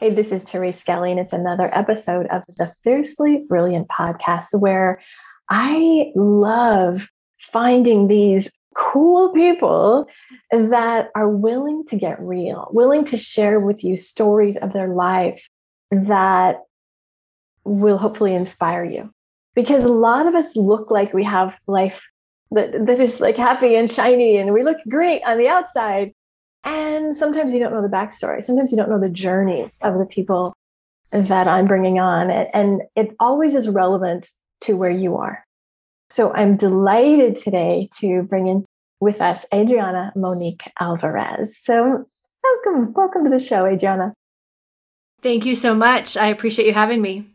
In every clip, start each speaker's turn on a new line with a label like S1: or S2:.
S1: Hey, this is Therese Skelly, and it's another episode of the Fiercely Brilliant podcast where I love finding these cool people that are willing to get real, willing to share with you stories of their life that will hopefully inspire you. Because a lot of us look like we have life that, that is like happy and shiny and we look great on the outside. And sometimes you don't know the backstory. Sometimes you don't know the journeys of the people that I'm bringing on. And it always is relevant to where you are. So I'm delighted today to bring in with us Adriana Monique Alvarez. So welcome, welcome to the show, Adriana.
S2: Thank you so much. I appreciate you having me.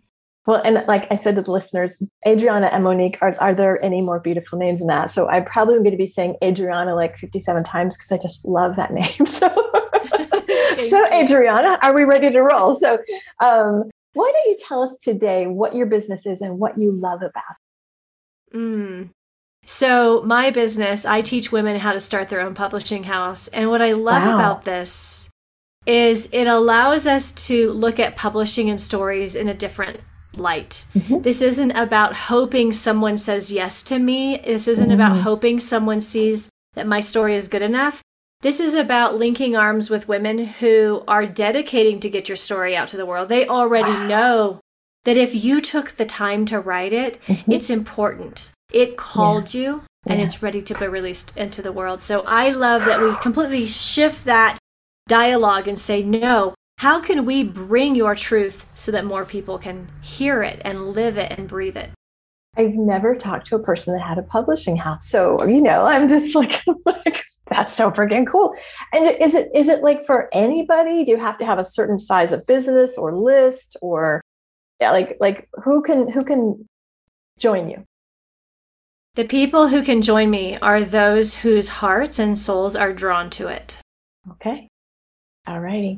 S1: Well, and like I said to the listeners, Adriana and Monique, are, are there any more beautiful names than that? So I probably am going to be saying Adriana like 57 times because I just love that name. So, so Adriana, are we ready to roll? So, um, why don't you tell us today what your business is and what you love about
S2: it? Mm. So, my business, I teach women how to start their own publishing house. And what I love wow. about this is it allows us to look at publishing and stories in a different light. Mm-hmm. This isn't about hoping someone says yes to me. This isn't mm-hmm. about hoping someone sees that my story is good enough. This is about linking arms with women who are dedicating to get your story out to the world. They already wow. know that if you took the time to write it, mm-hmm. it's important. It called yeah. you and yeah. it's ready to be released into the world. So I love that we completely shift that dialogue and say, no, how can we bring your truth so that more people can hear it and live it and breathe it?
S1: I've never talked to a person that had a publishing house. So, you know, I'm just like, like that's so freaking cool. And is it is it like for anybody? Do you have to have a certain size of business or list or yeah, like like who can who can join you?
S2: The people who can join me are those whose hearts and souls are drawn to it.
S1: Okay. All righty.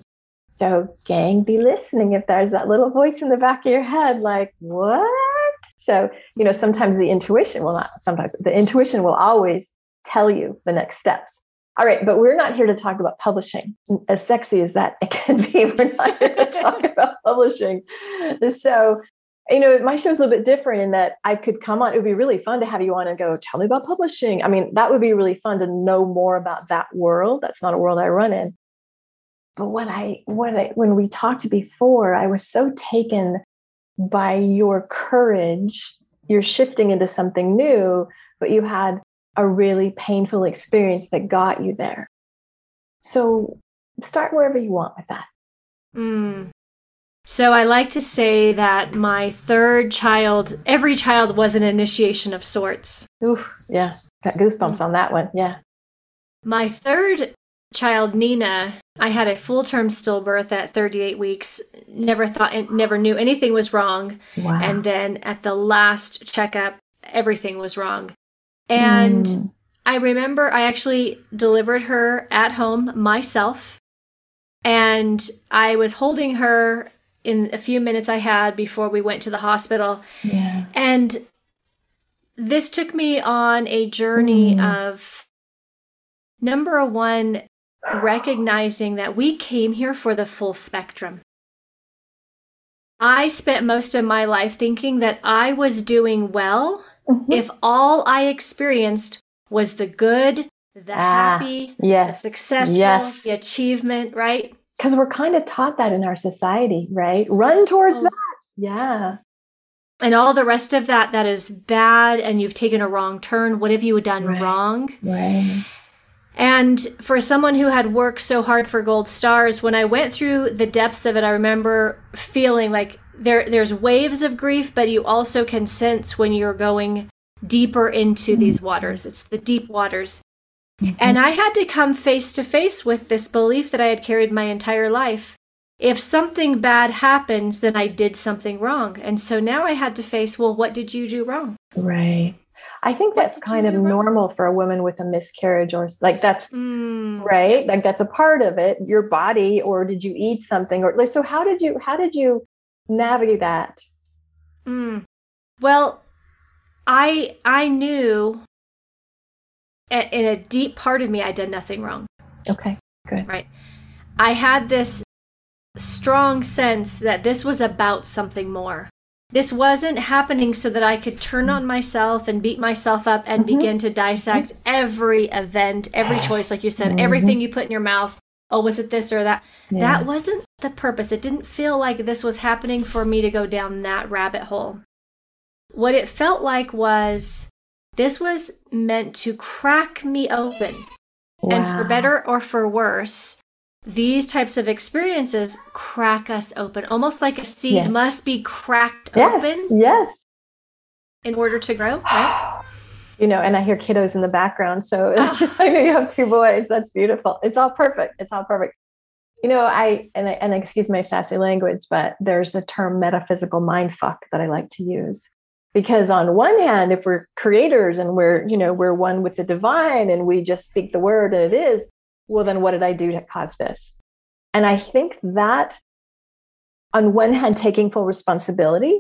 S1: So, gang, be listening if there's that little voice in the back of your head, like, what? So, you know, sometimes the intuition will not, sometimes the intuition will always tell you the next steps. All right, but we're not here to talk about publishing. As sexy as that it can be, we're not here to talk about publishing. So, you know, my show is a little bit different in that I could come on. It would be really fun to have you on and go, tell me about publishing. I mean, that would be really fun to know more about that world. That's not a world I run in. But when I when I when we talked before, I was so taken by your courage. You're shifting into something new, but you had a really painful experience that got you there. So start wherever you want with that.
S2: Mm. So I like to say that my third child, every child was an initiation of sorts.
S1: Ooh, yeah. Got goosebumps on that one. Yeah.
S2: My third child, Nina, I had a full term stillbirth at 38 weeks. Never thought, never knew anything was wrong. Wow. And then at the last checkup, everything was wrong. And mm. I remember I actually delivered her at home myself. And I was holding her in a few minutes I had before we went to the hospital. Yeah. And this took me on a journey mm. of number one, recognizing that we came here for the full spectrum. I spent most of my life thinking that I was doing well mm-hmm. if all I experienced was the good, the ah, happy, yes, the successful, yes. the achievement, right?
S1: Because we're kind of taught that in our society, right? Run towards oh. that. Yeah.
S2: and all the rest of that that is bad and you've taken a wrong turn. What have you done
S1: Right.
S2: wrong?
S1: Right.
S2: And for someone who had worked so hard for gold stars, when I went through the depths of it, I remember feeling like there there's waves of grief, but you also can sense when you're going deeper into hmm. these waters. It's the deep waters. Mm-hmm. And I had to come face to face with this belief that I had carried my entire life. If something bad happens, then I did something wrong. And so now I had to face, well, what did you do wrong?
S1: Right. I think
S2: What
S1: that's kind of normal for a woman with a miscarriage or like that's
S2: Mm,
S1: right.
S2: yes.
S1: Like that's a part of it, your body, or did you eat something? Or like so how did you how did you navigate that?
S2: Mm. Well, I I knew a- in a deep part of me I did nothing wrong.
S1: Okay. Good.
S2: Right. I had this strong sense that this was about something more. This wasn't happening so that I could turn on myself and beat myself up and
S1: Mhm.
S2: begin to dissect every event, every choice, like you said,
S1: Mhm.
S2: everything you put in your mouth. Oh, was it this or that?
S1: Yeah.
S2: That wasn't the purpose. It didn't feel like this was happening for me to go down that rabbit hole. What it felt like was this was meant to crack me open. And for better or for worse, these types of experiences crack us open. Almost like a seed
S1: Yes.
S2: must be cracked
S1: Yes.
S2: open
S1: Yes.
S2: in order to grow, right?
S1: You know, and I hear kiddos in the background. So
S2: Oh.
S1: I know you have two boys. That's beautiful. It's all perfect. It's all perfect. You know, I and I, and excuse my sassy language, but there's a term metaphysical mind fuck that I like to use. Because on one hand, if we're creators and we're, you know, we're one with the divine and we just speak the word and it is, well, then what did I do to cause this? And I think that on one hand, taking full responsibility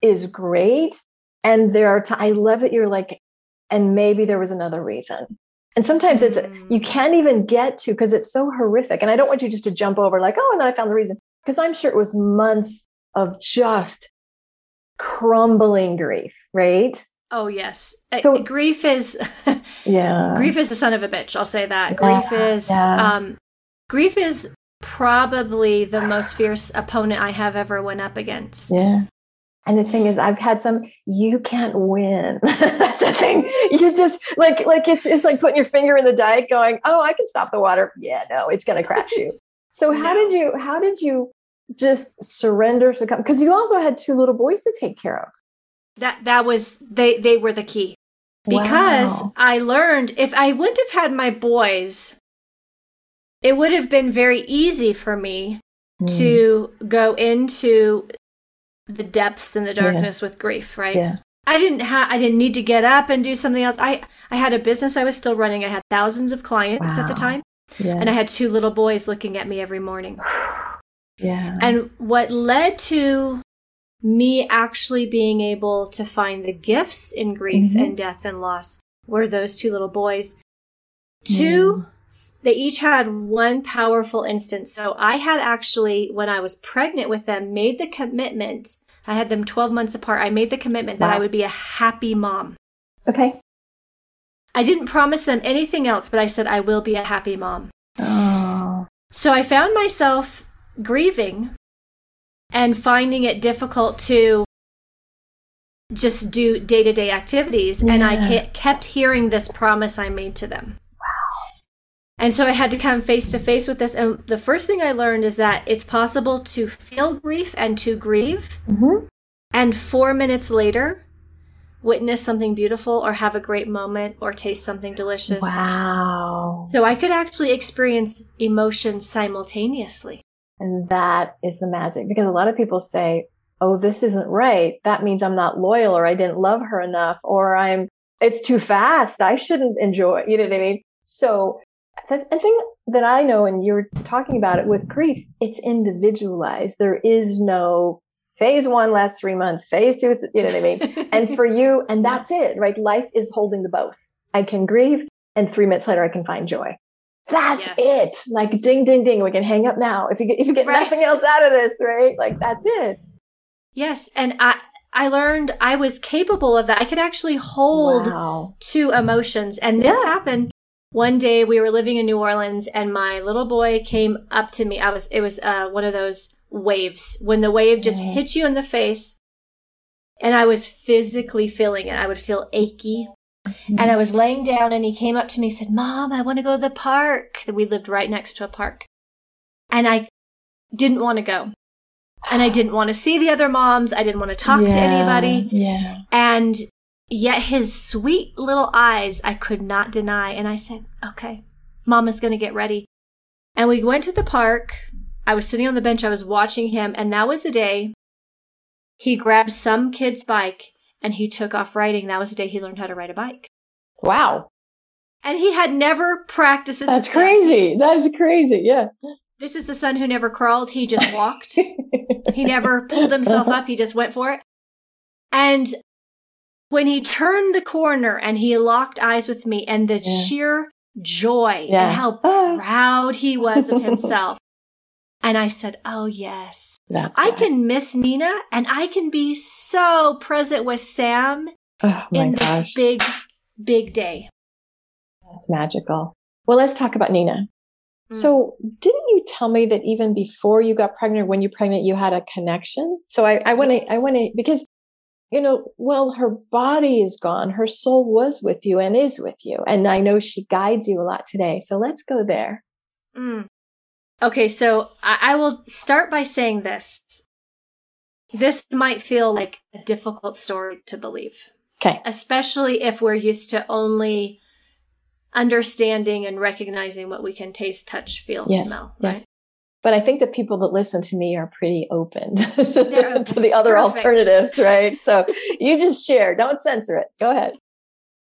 S1: is great. And there are times I love that you're like, and maybe there was another reason. And sometimes it's you
S2: Mm.
S1: can't even get to because it's so horrific. And I don't want you just to jump over like, oh, and then I found the reason. Because I'm sure it was months of just crumbling grief, right?
S2: Oh yes.
S1: So-
S2: grief is
S1: Yeah.
S2: grief is the son of a bitch. I'll say that.
S1: Yeah,
S2: grief is
S1: yeah.
S2: um grief is probably the most fierce opponent I have ever went up against.
S1: Yeah. And the thing is, I've had some. You can't win. That's the thing. You just like like it's it's like putting your finger in the dike, going, "Oh, I can stop the water." Yeah, no, it's going to crash you. So how
S2: No.
S1: did you how did you just surrender, succumb? Because you also had two little boys to take care of.
S2: That that was they they were the key. Because
S1: Wow.
S2: I learned if I wouldn't have had my boys, it would have been very easy for me
S1: Mm.
S2: to go into the depths and the darkness with grief, right?
S1: Yeah.
S2: I didn't have I didn't need to get up and do something else. I I had a business I was still running. I had thousands of clients at the time,
S1: yeah.
S2: and I had two little boys looking at me every morning.
S1: yeah.
S2: And what led to me actually being able to find the gifts in grief
S1: Mhm.
S2: and death and loss were those two little boys. Two, they each had one powerful instance. So I had actually, when I was pregnant with them, made the commitment. I had them 12 months apart. I made the commitment that I would be a happy mom.
S1: okay.
S2: I didn't promise them anything else, but I said I will be a happy mom.
S1: Oh.
S2: So I found myself grieving and finding it difficult to just do day to day activities. And I kept hearing this promise I made to them. And so I had to come face to face with this. And the first thing I learned is that it's possible to feel grief and to grieve.
S1: Mhm.
S2: And four minutes later, witness something beautiful or have a great moment or taste something delicious.
S1: Wow.
S2: So I could actually experience emotion simultaneously.
S1: And that is the magic because a lot of people say, oh, this isn't right. That means I'm not loyal or I didn't love her enough or I'm, it's too fast. I shouldn't enjoy, you know what I mean? So that's a thing that I know, and you're talking about it with grief, it's individualized. There is no phase one lasts three months, phase two, you know what I mean? and for you, and that's it, right? Life is holding the both. I can grieve, and three minutes later, I can find joy. That's
S2: Yes.
S1: it. Like ding, ding, ding. We can hang up now. If you get, if you get
S2: Right.
S1: nothing else out of this, right? Like that's it.
S2: yes, and I I learned I was capable of that. I could actually hold
S1: Wow.
S2: two emotions, and this
S1: Yeah.
S2: happened one day. We were living in New Orleans, and my little boy came up to me. I was it was uh, one of those waves when the wave just hits you in the face. And I was physically feeling it. I would feel achy. Mm-hmm. And I was laying down and he came up to me and said, Mom, I want to go to the park. That we lived right next to a park. And I didn't want to go. And I didn't want to see the other moms. I didn't want to talk
S1: yeah,
S2: to anybody.
S1: Yeah.
S2: And yet his sweet little eyes I could not deny. And I said, Okay, Mama's going to get ready. And we went to the park. I was sitting on the bench. I was watching him. And that was the day he grabbed some kid's bike and he took off riding. That was the day he learned how to ride a bike.
S1: Wow.
S2: And he had never practiced this.
S1: That's crazy. That's crazy. Yeah.
S2: This is the son who never crawled. He just walked. he never pulled himself up. He just went for it. And when he turned the corner and he locked eyes with me and the yeah. sheer joy yeah. and how ah. proud he was of himself. And I said, Oh, yes. That's I right. can miss Nina and I can be so present with Sam oh, in gosh. this big, big day.
S1: That's magical. Well, let's talk about Nina. Mm. So, didn't you tell me that even before you got pregnant, when you're pregnant, you had a connection? So, I want to, I want to, because you know, well, her body is gone. Her soul was with you and is with you. And I know she guides you a lot today. So let's go there.
S2: Mm. Okay, so I-, I will start by saying this. This might feel like a difficult story to believe.
S1: Okay.
S2: Especially if we're used to only understanding and recognizing what we can taste, touch, feel, yes, smell. Right? Yes
S1: but I think the people that listen to me are pretty open to, to the other Perfect. alternatives, right? So you just share, don't censor it. Go ahead.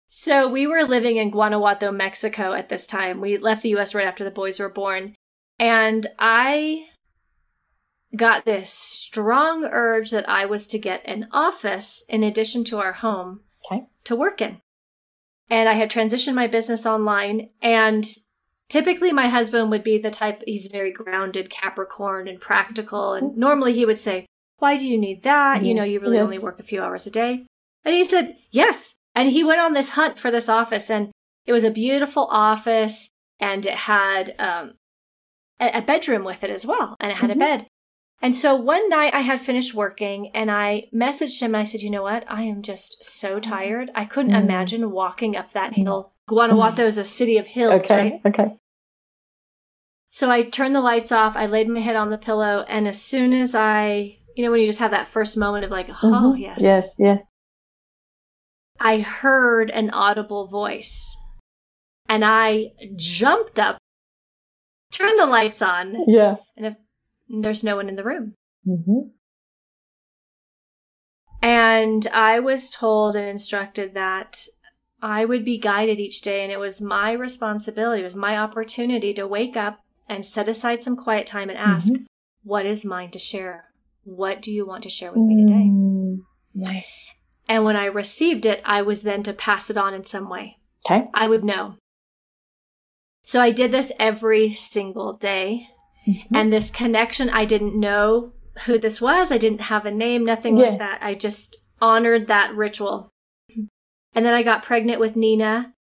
S2: So we were living in Guanajuato, Mexico at this time. We left the US right after the boys were born. And I got this strong urge that I was to get an office in addition to our home
S1: okay.
S2: to work in. And I had transitioned my business online and typically my husband would be the type he's very grounded capricorn and practical and mm-hmm. normally he would say why do you need that yes, you know you really yes. only work a few hours a day and he said yes and he went on this hunt for this office and it was a beautiful office and it had um, a, bedroom with it as well and it had mm-hmm. a bed and so one night I had finished working and I messaged him and I said, you know what? I am just so tired. I couldn't mm-hmm. imagine walking up that hill. Guanajuato is a city of hills,
S1: okay,
S2: right?
S1: Okay.
S2: So I turned the lights off. I laid my head on the pillow. And as soon as I, you know, when you just have that first moment of like, oh, mm-hmm. yes.
S1: Yes, yes.
S2: I heard an audible voice and I jumped up, turned the lights on.
S1: Yeah.
S2: And if there's no one in the room.
S1: Mm-hmm.
S2: And I was told and instructed that I would be guided each day, and it was my responsibility, it was my opportunity to wake up and set aside some quiet time and ask, mm-hmm. what is mine to share? What do you want to share with me today?
S1: Mm, nice.
S2: And when I received it, I was then to pass it on in some way.
S1: Okay.
S2: I would know. So I did this every single day. Mm-hmm. And this connection, I didn't know who this was. I didn't have a name, nothing yeah. like that. I just honored that ritual. And then I got pregnant with Nina.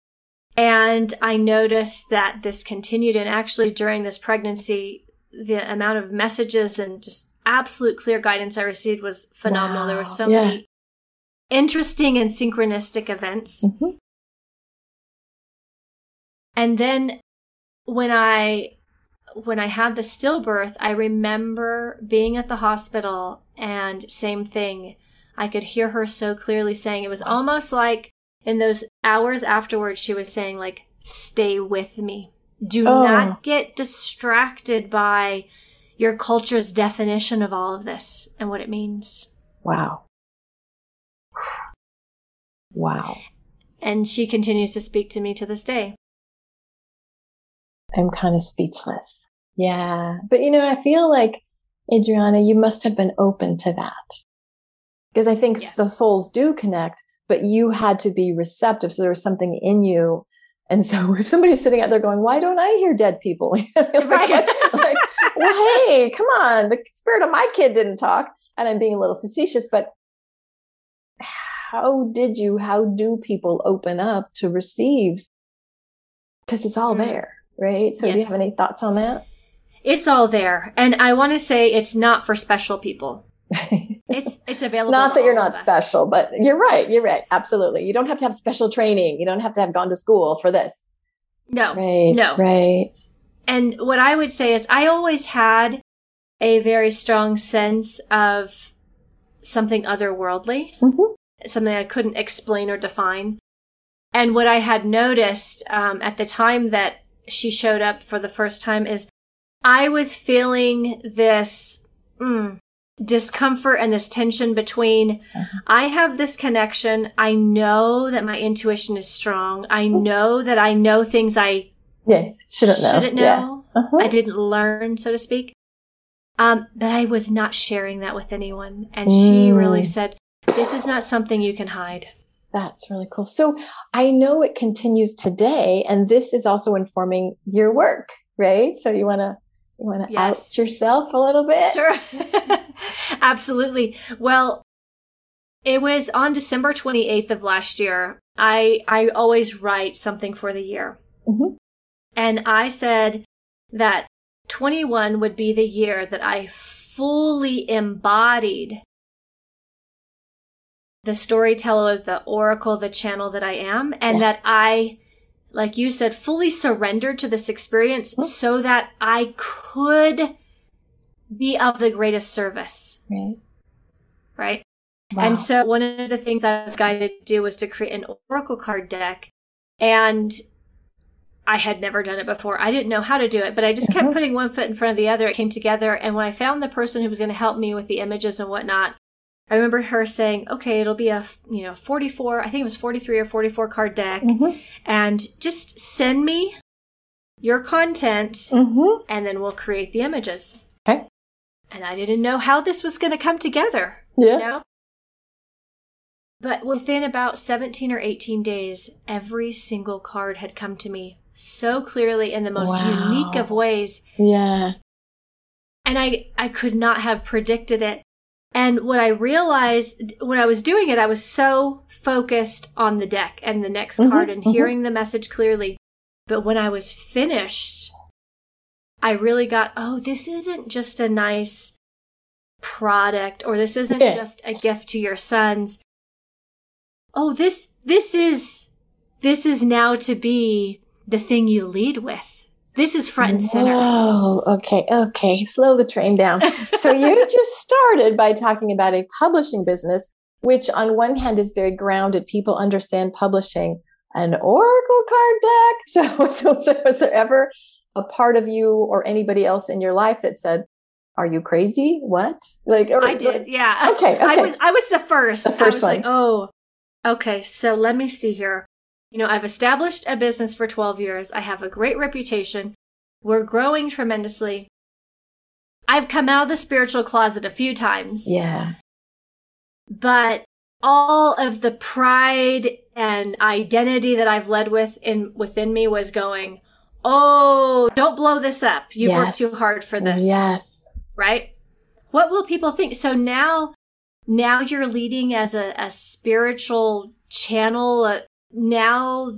S2: And I noticed that this continued. And actually, during this pregnancy, the amount of messages and just absolute clear guidance I received was phenomenal. Wow. There were so yeah. many interesting and synchronistic events. Mm-hmm. And then when I when I had the stillbirth, I remember being at the hospital and same thing. I could hear her so clearly saying it was almost like in those hours afterwards, she was saying, like, stay with me. Do oh. not get distracted by your culture's definition of all of this and what it means.
S1: Wow. Wow.
S2: And she continues to speak to me to this day.
S1: I'm kind of speechless. Yeah. But you know, I feel like, Adriana, you must have been open to that. Because I think yes. the souls do connect, but you had to be receptive. So there was something in you. And so if somebody's sitting out there going, why don't I hear dead people? right. like, well, hey, come on. The spirit of my kid didn't talk. And I'm being a little facetious, but how did you, how do people open up to receive? Because it's all mm. there, right? So yes. do you have any thoughts on that?
S2: It's all there. And I want to say it's not for special people. it's it's available.
S1: not that you're not special, but you're right. You're right. Absolutely. You don't have to have special training. You don't have to have gone to school for this.
S2: No.
S1: Right.
S2: No.
S1: Right.
S2: And what I would say is I always had a very strong sense of something otherworldly,
S1: Mhm.
S2: something I couldn't explain or define. And what I had noticed um, at the time that she showed up for the first time is I was feeling this mm, discomfort and this tension between I have this connection. I know that my intuition is strong. I know that I know things I
S1: Yes. Shouldn't know.
S2: shouldn't know.
S1: Yeah. Uh-huh.
S2: I didn't learn, so to speak. Um, but I was not sharing that with anyone. And she really
S1: Mm.
S2: said, This is not something you can hide.
S1: That's really cool. So I know it continues today, and this is also informing your work, right? So you want to you want to
S2: Yes.
S1: out yourself a little bit.
S2: Sure. Absolutely. Well, it was on December 28th of last year. I I always write something for the year.
S1: Mhm.
S2: And I said that 21 would be the year that I fully embodied the storyteller, the oracle, the channel that I am, and
S1: Yeah.
S2: that I, like you said, fully surrendered to this experience
S1: Mhm.
S2: so that I could be of the greatest service,
S1: Right.
S2: right?
S1: Wow.
S2: And so one of the things I was guided to do was to create an oracle card deck. And I had never done it before. I didn't know how to do it, but I just kept
S1: Mhm.
S2: putting one foot in front of the other. It came together. And when I found the person who was going to help me with the images and whatnot, I remember her saying, okay, it'll be a, you know, 44, I think it was 43 or 44 card deck.
S1: Mhm.
S2: And just send me your content
S1: Mhm.
S2: and then we'll create the images.
S1: Okay.
S2: And I didn't know how this was going to come together
S1: Yeah.
S2: you know? But within about 17 or 18 days, every single card had come to me so clearly in the most
S1: Wow.
S2: unique of ways.
S1: Yeah.
S2: And I, I could not have predicted it. And what I realized when I was doing it, I was so focused on the deck and the next
S1: Mhm,
S2: card and
S1: mhm.
S2: hearing the message clearly. But when I was finished, I really got, oh, this isn't just a nice product or this isn't
S1: Yeah.
S2: just a gift to your sons. Oh, this this is this is now to be the thing you lead with. This is front and center.
S1: Oh, okay, okay. Slow the train down. so you just started by talking about a publishing business, which on one hand is very grounded. People understand publishing an oracle card deck. So, so, so was there ever a part of you or anybody else in your life that said, "Are you crazy? What?" Like, or,
S2: I did, yeah.
S1: Okay, okay, I
S2: was I was the first.
S1: The
S2: I
S1: first
S2: was
S1: one.
S2: like, oh, okay. So let me see here. You know, I've established a business for 12 years. I have a great reputation. We're growing tremendously. I've come out of the spiritual closet a few times,
S1: Yeah.
S2: but all of the pride and identity that I've led with in within me was going, "Oh, don't blow this up. You've worked too hard for this."
S1: Yes.
S2: right? What will people think? So now, now you're leading as a, a spiritual channel. Uh, now,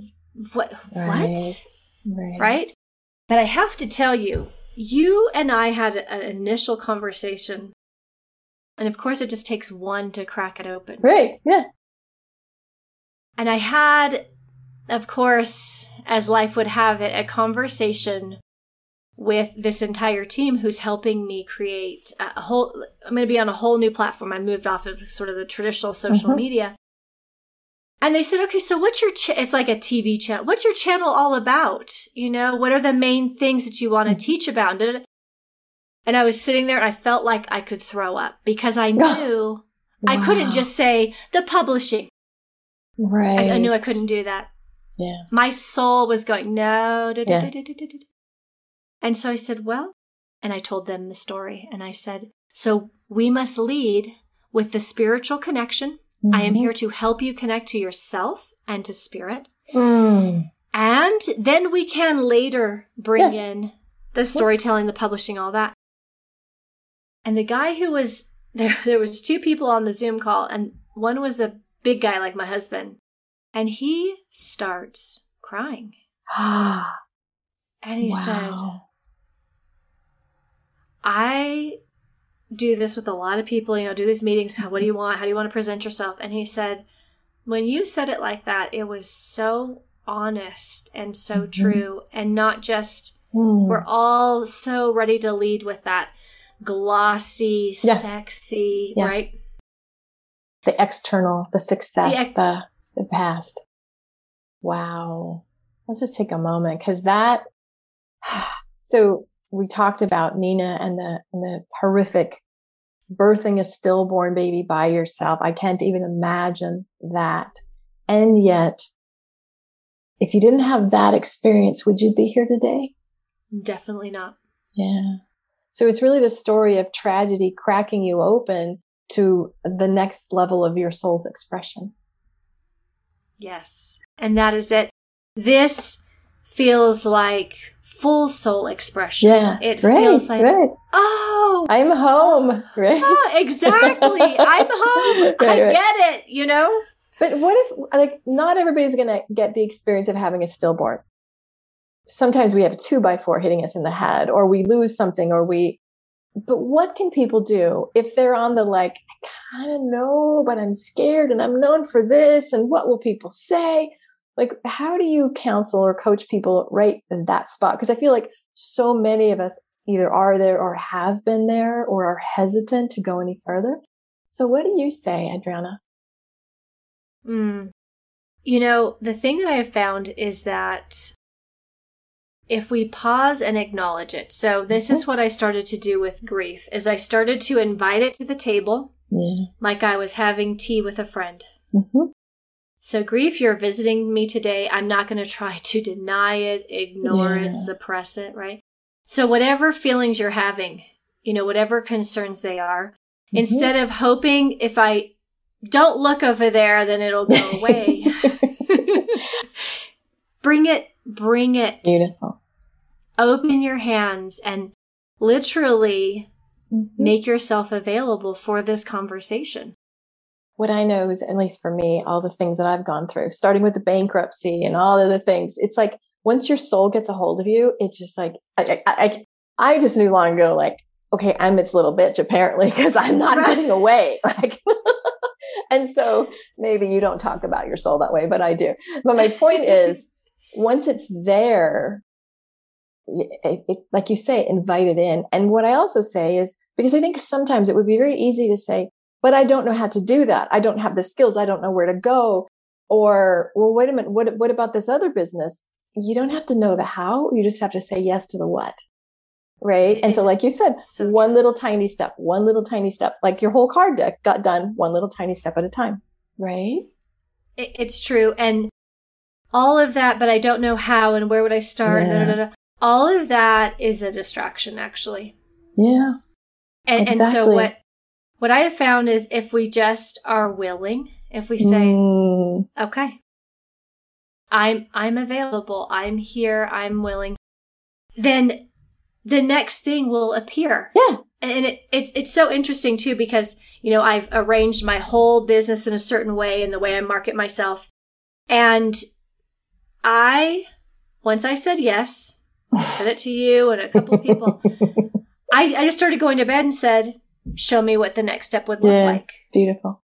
S2: what?
S1: Right.
S2: What?
S1: Right.
S2: Right? But I have to tell you, you and I had an initial conversation, and of course, it just takes one to crack it open.
S1: Right. Yeah.
S2: And I had, of course, as life would have it, a conversation with this entire team who's helping me create a whole I'm going to be on a whole new platform. I moved off of sort of the traditional social
S1: Mhm.
S2: media. And they said, "Okay, so what's your ch- it's like a TV channel. What's your channel all about? You know, what are the main things that you want to mm-hmm. teach about?" And I was sitting there and I felt like I could throw up because I knew I couldn't just say the publishing.
S1: Right.
S2: I, I knew I couldn't do that.
S1: Yeah.
S2: My soul was going, no. da, da,
S1: Yeah.
S2: da, da, da, da, da." And so I said, well, and I told them the story. And I said, so we must lead with the spiritual connection. I am
S1: Mhm.
S2: here to help you connect to yourself and to spirit.
S1: Mm.
S2: And then we can later bring
S1: Yes.
S2: in the storytelling, the publishing, all that. And the guy who was there, there was two people on the Zoom call, and one was a big guy like my husband, and he starts crying. And he said. I do this with a lot of people, you know, do these meetings. How, what do you want? How do you want to present yourself? And he said, when you said it like that, it was so honest and so mm-hmm. true and not just mm. we're all so ready to lead with that glossy, yes. sexy, yes. right?
S1: The external, the success, the, ex- the, the past. Wow. Let's just take a moment because that, so we talked about Nina and the, and the horrific birthing a stillborn baby by yourself. I can't even imagine that. And yet, if you didn't have that experience, would you be here today?
S2: Definitely not.
S1: Yeah. So it's really the story of tragedy cracking you open to the next level of your soul's expression.
S2: Yes. And that is it. This feels like full soul expression.
S1: Yeah.
S2: It
S1: right,
S2: feels like,
S1: right.
S2: oh,
S1: I'm home, oh, right?
S2: Oh, exactly. I'm home. right, I get it, you know?
S1: But what if, like, not everybody's going to get the experience of having a stillborn? Sometimes we have a two by four hitting us in the head, or we lose something, or we, but what can people do if they're on the like, I kind of know, but I'm scared and I'm known for this, and what will people say? Like, how do you counsel or coach people right in that spot? Because I feel like so many of us either are there or have been there or are hesitant to go any further. So, what do you say, Adriana?
S2: Mm. You know, the thing that I have found is that if we pause and acknowledge it. So this mm-hmm. is what I started to do with grief is I started to invite it to the table yeah. like I was having tea with a friend. Mm-hmm. So grief, you're visiting me today. I'm not going to try to deny it, ignore yeah. it, suppress it, right? So whatever feelings you're having, you know, whatever concerns they are, mm-hmm. instead of hoping if I don't look over there, then it'll go away. bring it, bring it.
S1: Beautiful.
S2: Open your hands and literally mm-hmm. make yourself available for this conversation.
S1: What I know is, at least for me, all the things that I've gone through, starting with the bankruptcy and all of the things, it's like once your soul gets a hold of you, it's just like, I, I, I, I just knew long ago, like, okay, I'm its little bitch apparently, because I'm not right. getting away. Like, and so maybe you don't talk about your soul that way, but I do. But my point is, once it's there, it, it, like you say, invite it in. And what I also say is because I think sometimes it would be very easy to say, but I don't know how to do that. I don't have the skills. I don't know where to go. Or, well, wait a minute. What, what about this other business? You don't have to know the how. You just have to say yes to the what right? And so, like you said, so one little tiny step, one little tiny step, like your whole card deck got done one little tiny step at a time, right?
S2: It's true. And all of that, but I don't know how and where would I start. Yeah. Da, da, da, all of that is a distraction, actually.
S1: Yeah.
S2: And, exactly. and so what what I have found is if we just are willing, if we say, mm. okay, I'm I'm available, I'm here, I'm willing, then the next thing will appear.
S1: Yeah.
S2: And it, it's it's so interesting too because you know I've arranged my whole business in a certain way in the way I market myself, and I once I said yes, I said it to you and a couple of people. I, I just started going to bed and said, "Show me what the next step would look yeah, like."
S1: Beautiful.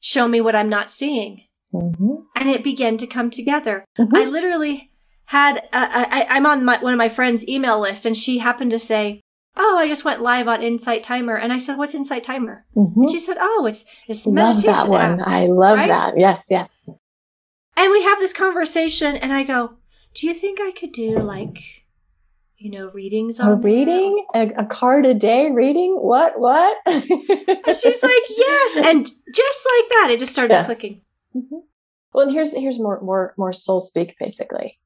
S2: Show me what I'm not seeing, mm-hmm. and it began to come together. Mm-hmm. I literally had uh, I, I'm on my, one of my friends' email list, and she happened to say, "Oh, I just went live on Insight Timer," and I said, "What's Insight Timer?" Mm-hmm. And she said, "Oh, it's this meditation I
S1: love that one.
S2: App,
S1: I love right? that. Yes, yes."
S2: And we have this conversation, and I go, "Do you think I could do like?" You know, readings on
S1: a reading, a, a, card a day reading. What? What?
S2: and she's like, yes, and just like that, it just started yeah. clicking.
S1: Mm-hmm. Well, and here's here's more more more soul speak. Basically,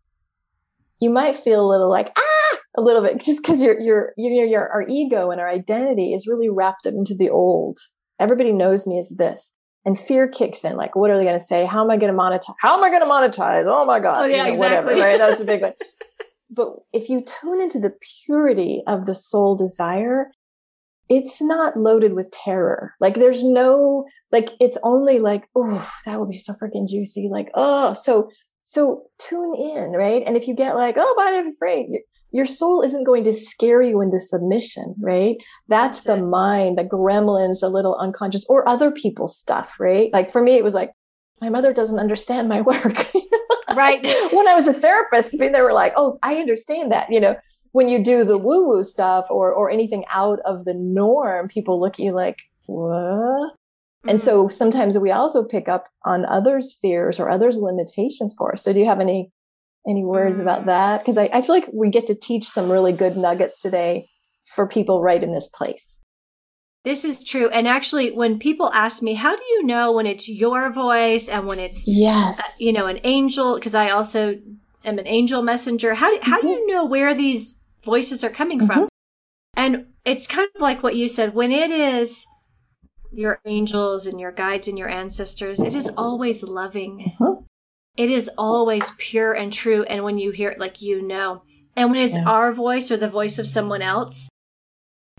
S1: you might feel a little like ah a little bit just because your your you know your our ego and our identity is really wrapped up into the old everybody knows me as this and fear kicks in like what are they going to say how am i going to monetize how am i going to monetize oh my god
S2: oh, yeah, you know, exactly.
S1: whatever right that's a big one but if you tune into the purity of the soul desire it's not loaded with terror like there's no like it's only like oh that would be so freaking juicy like oh so so tune in, right? And if you get like, oh, but I'm afraid, your soul isn't going to scare you into submission, right? That's, That's the it. mind, the gremlins, the little unconscious, or other people's stuff, right? Like for me, it was like, my mother doesn't understand my work.
S2: Right.
S1: when I was a therapist, I mean, they were like, oh, I understand that, you know. When you do the woo woo stuff or or anything out of the norm, people look at you like, what? Mm-hmm. And so sometimes we also pick up on others' fears or others' limitations for us. So do you have any any words mm. about that? Because I, I feel like we get to teach some really good nuggets today for people right in this place.
S2: This is true. And actually, when people ask me, how do you know when it's your voice and when it's,
S1: yes, uh,
S2: you know, an angel? Because I also am an angel messenger. How do, how mm-hmm. do you know where these voices are coming mm-hmm. from? And it's kind of like what you said when it is your angels and your guides and your ancestors, it is always loving. Mm-hmm. It is always pure and true. And when you hear it, like you know. And when it's yeah. our voice or the voice of someone else,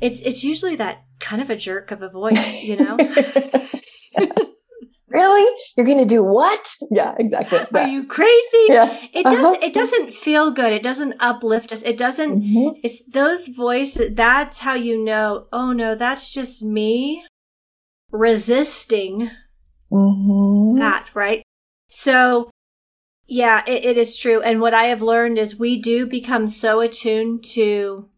S2: it's it's usually that kind of a jerk of a voice, you know?
S1: really? You're going to do what? Yeah, exactly.
S2: Are you crazy?
S1: Yes.
S2: It uh-huh. doesn't it doesn't feel good. It doesn't uplift us. It doesn't mm-hmm. it's those voices that's how you know, oh no, that's just me resisting mm-hmm. that, right? So yeah, it, it is true. And what I have learned is we do become so attuned to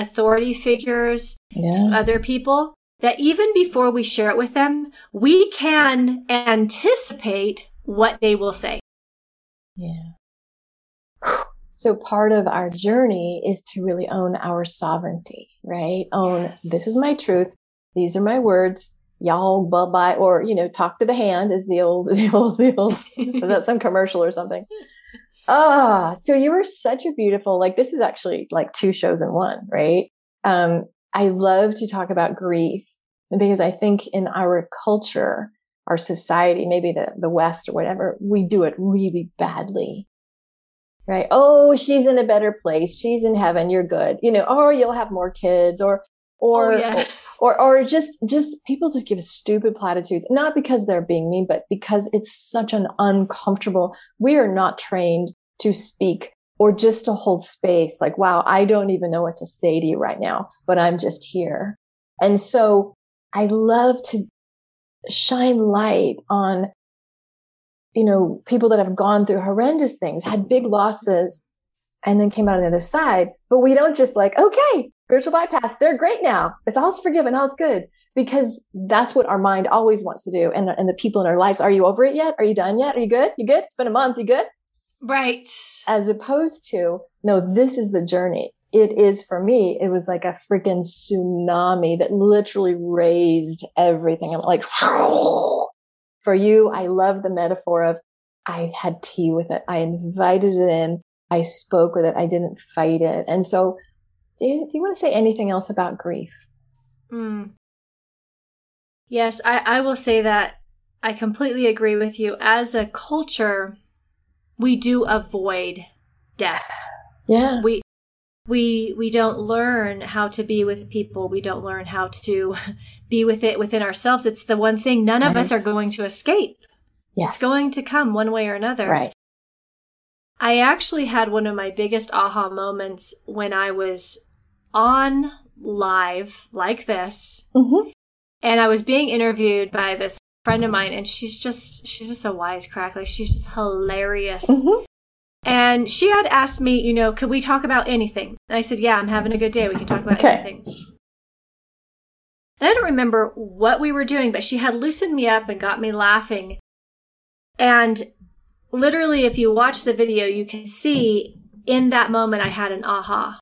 S2: authority figures, yeah. other people, that even before we share it with them, we can anticipate what they will say.
S1: Yeah. So part of our journey is to really own our sovereignty, right? Own yes. this is my truth. These are my words. Y'all bye bye, or you know, talk to the hand is the old, the old, the old. was that some commercial or something? Ah, so you were such a beautiful, like, this is actually like two shows in one, right? Um, I love to talk about grief because I think in our culture, our society, maybe the, the West or whatever, we do it really badly. Right. Oh, she's in a better place. She's in heaven. You're good. You know, or you'll have more kids or, or, oh, yeah. or, or, or just, just people just give stupid platitudes, not because they're being mean, but because it's such an uncomfortable, we are not trained to speak or just to hold space like, wow, I don't even know what to say to you right now, but I'm just here. And so I love to shine light on, you know, people that have gone through horrendous things, had big losses, and then came out on the other side. But we don't just like, okay, spiritual bypass, they're great now. It's all's forgiven, all's good. Because that's what our mind always wants to do. And, and the people in our lives, are you over it yet? Are you done yet? Are you good? You good? It's been a month. You good?
S2: Right.
S1: As opposed to, no, this is the journey. It is for me, it was like a freaking tsunami that literally razed everything. I'm like, for you, I love the metaphor of I had tea with it. I invited it in. I spoke with it. I didn't fight it. And so, do you, do you want to say anything else about grief?
S2: Mm. Yes, I, I will say that I completely agree with you. As a culture, we do avoid death.
S1: Yeah.
S2: We we we don't learn how to be with people. We don't learn how to be with it within ourselves. It's the one thing none of right. us are going to escape. Yes. It's going to come one way or another.
S1: Right.
S2: I actually had one of my biggest aha moments when I was on live like this. Mm-hmm. And I was being interviewed by this friend of mine, and she's just she's just a wisecrack. Like she's just hilarious. Mm-hmm. And she had asked me, you know, could we talk about anything? And I said, yeah, I'm having a good day. We can talk about okay. anything. And I don't remember what we were doing, but she had loosened me up and got me laughing. And literally, if you watch the video, you can see in that moment I had an aha.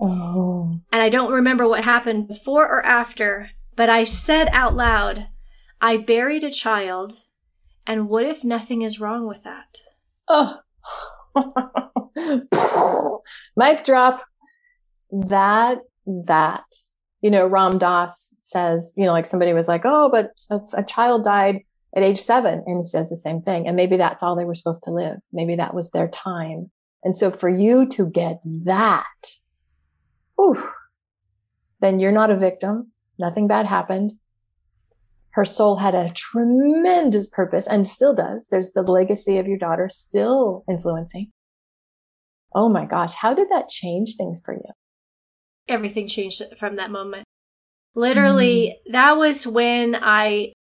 S2: Oh. And I don't remember what happened before or after, but I said out loud, I buried a child, and what if nothing is wrong with that?
S1: Oh, mic drop. That, that, you know, Ram Dass says, you know, like somebody was like, oh, but a child died at age seven. And he says the same thing. And maybe that's all they were supposed to live. Maybe that was their time. And so for you to get that, whew, then you're not a victim. Nothing bad happened her soul had a tremendous purpose and still does. There's the legacy of your daughter still influencing. Oh my gosh, how did that change things for you?
S2: Everything changed from that moment. Literally, mm. that was when I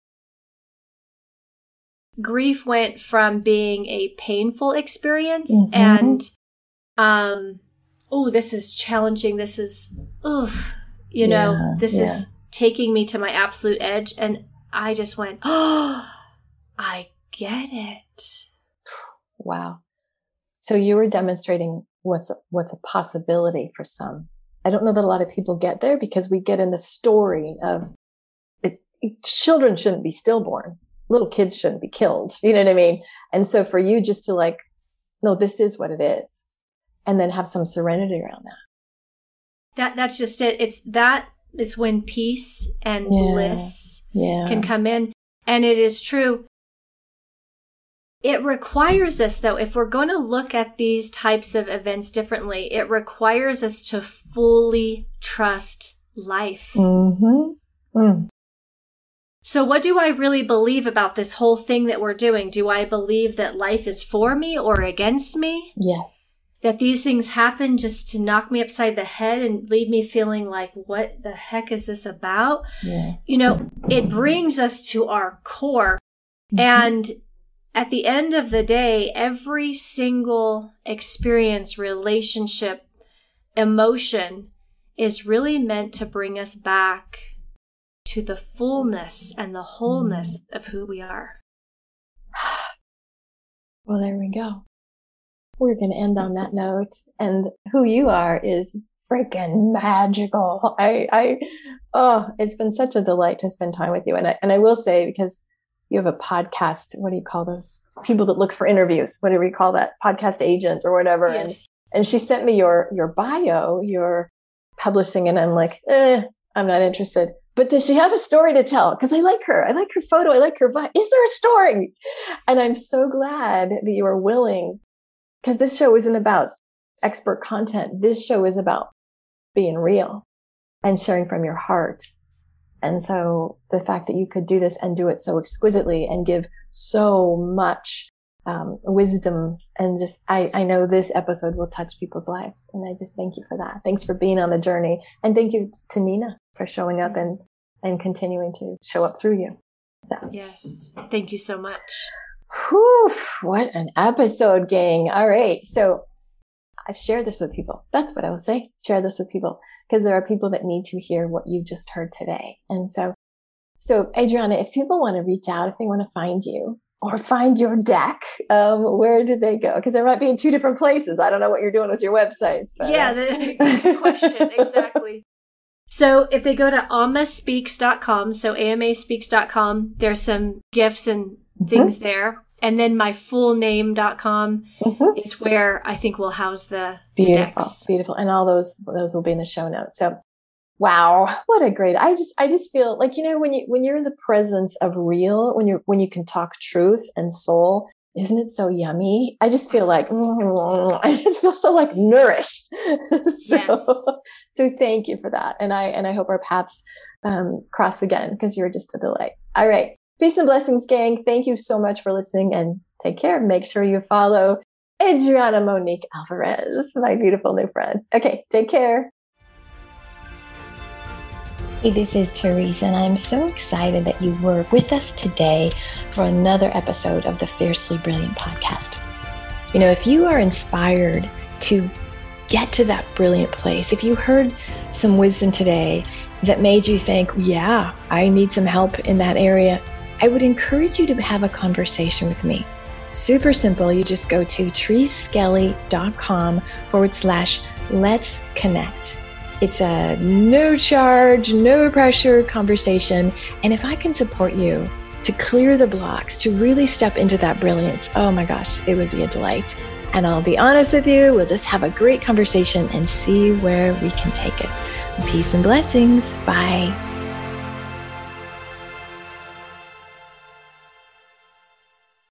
S2: grief went from being a painful experience mm-hmm. and um oh this is challenging this is oof you know yeah, this yeah. is taking me to my absolute edge and i just went oh i get it
S1: wow so you were demonstrating what's what's a possibility for some i don't know that a lot of people get there because we get in the story of it, children shouldn't be stillborn little kids shouldn't be killed. You know what I mean? And so for you just to like, no, this is what it is. And then have some serenity around that.
S2: That that's just it. It's that is when peace and yeah. bliss yeah. can come in. And it is true. It requires us, though, if we're going to look at these types of events differently, it requires us to fully trust life. Mm-hmm. Mm. So, what do I really believe about this whole thing that we're doing? Do I believe that life is for me or against me?
S1: Yes.
S2: That these things happen just to knock me upside the head and leave me feeling like, what the heck is this about? Yeah. You know, it brings us to our core. Mm-hmm. And at the end of the day, every single experience, relationship, emotion is really meant to bring us back to the fullness and the wholeness mm. of who we are.
S1: Well, there we go. We're going to end on that note. And who you are is freaking magical. I, I, oh, it's been such a delight to spend time with you. And I, and I will say, because you have a podcast, what do you call those people that look for interviews? Whatever you call that podcast agent or whatever. Yes. And, and she sent me your, your bio, your publishing, and I'm like, eh, I'm not interested but does she have a story to tell? Because I like her. I like her photo. I like her vibe. Is there a story? And I'm so glad that you are willing, because this show isn't about expert content. This show is about being real and sharing from your heart. And so the fact that you could do this and do it so exquisitely and give so much um, wisdom and just I, I know this episode will touch people's lives and i just thank you for that thanks for being on the journey and thank you to nina for showing up and and continuing to show up through you
S2: so. yes thank you so much
S1: Whew, what an episode gang all right so i've shared this with people that's what i will say share this with people because there are people that need to hear what you've just heard today and so so adriana if people want to reach out if they want to find you or find your deck, um, where do they go? Because they might be in two different places. I don't know what you're doing with your websites.
S2: But, yeah, uh, the, good question. exactly. So if they go to amaspeaks.com, so amaspeaks.com, there's some gifts and. Things mm-hmm. there. And then my full name.com mm-hmm. is where I think we'll house the
S1: beautiful,
S2: decks.
S1: beautiful. And all those, those will be in the show notes. So wow what a great i just i just feel like you know when you when you're in the presence of real when you're when you can talk truth and soul isn't it so yummy i just feel like mm, i just feel so like nourished so, yes. so thank you for that and i and i hope our paths um, cross again because you're just a delight all right peace and blessings gang. Thank you so much for listening and take care. Make sure you follow adriana monique alvarez my beautiful new friend. Okay take care.
S3: Hey, this is Teresa, and I'm so excited that you were with us today for another episode of the Fiercely Brilliant podcast. You know, if you are inspired to get to that brilliant place, if you heard some wisdom today that made you think, yeah, I need some help in that area, I would encourage you to have a conversation with me. Super simple. You just go to treeskelly.com forward slash let's connect. It's a no charge, no pressure conversation. And if I can support you to clear the blocks, to really step into that brilliance, oh my gosh, it would be a delight. And I'll be honest with you, we'll just have a great conversation and see where we can take it. Peace and blessings. Bye.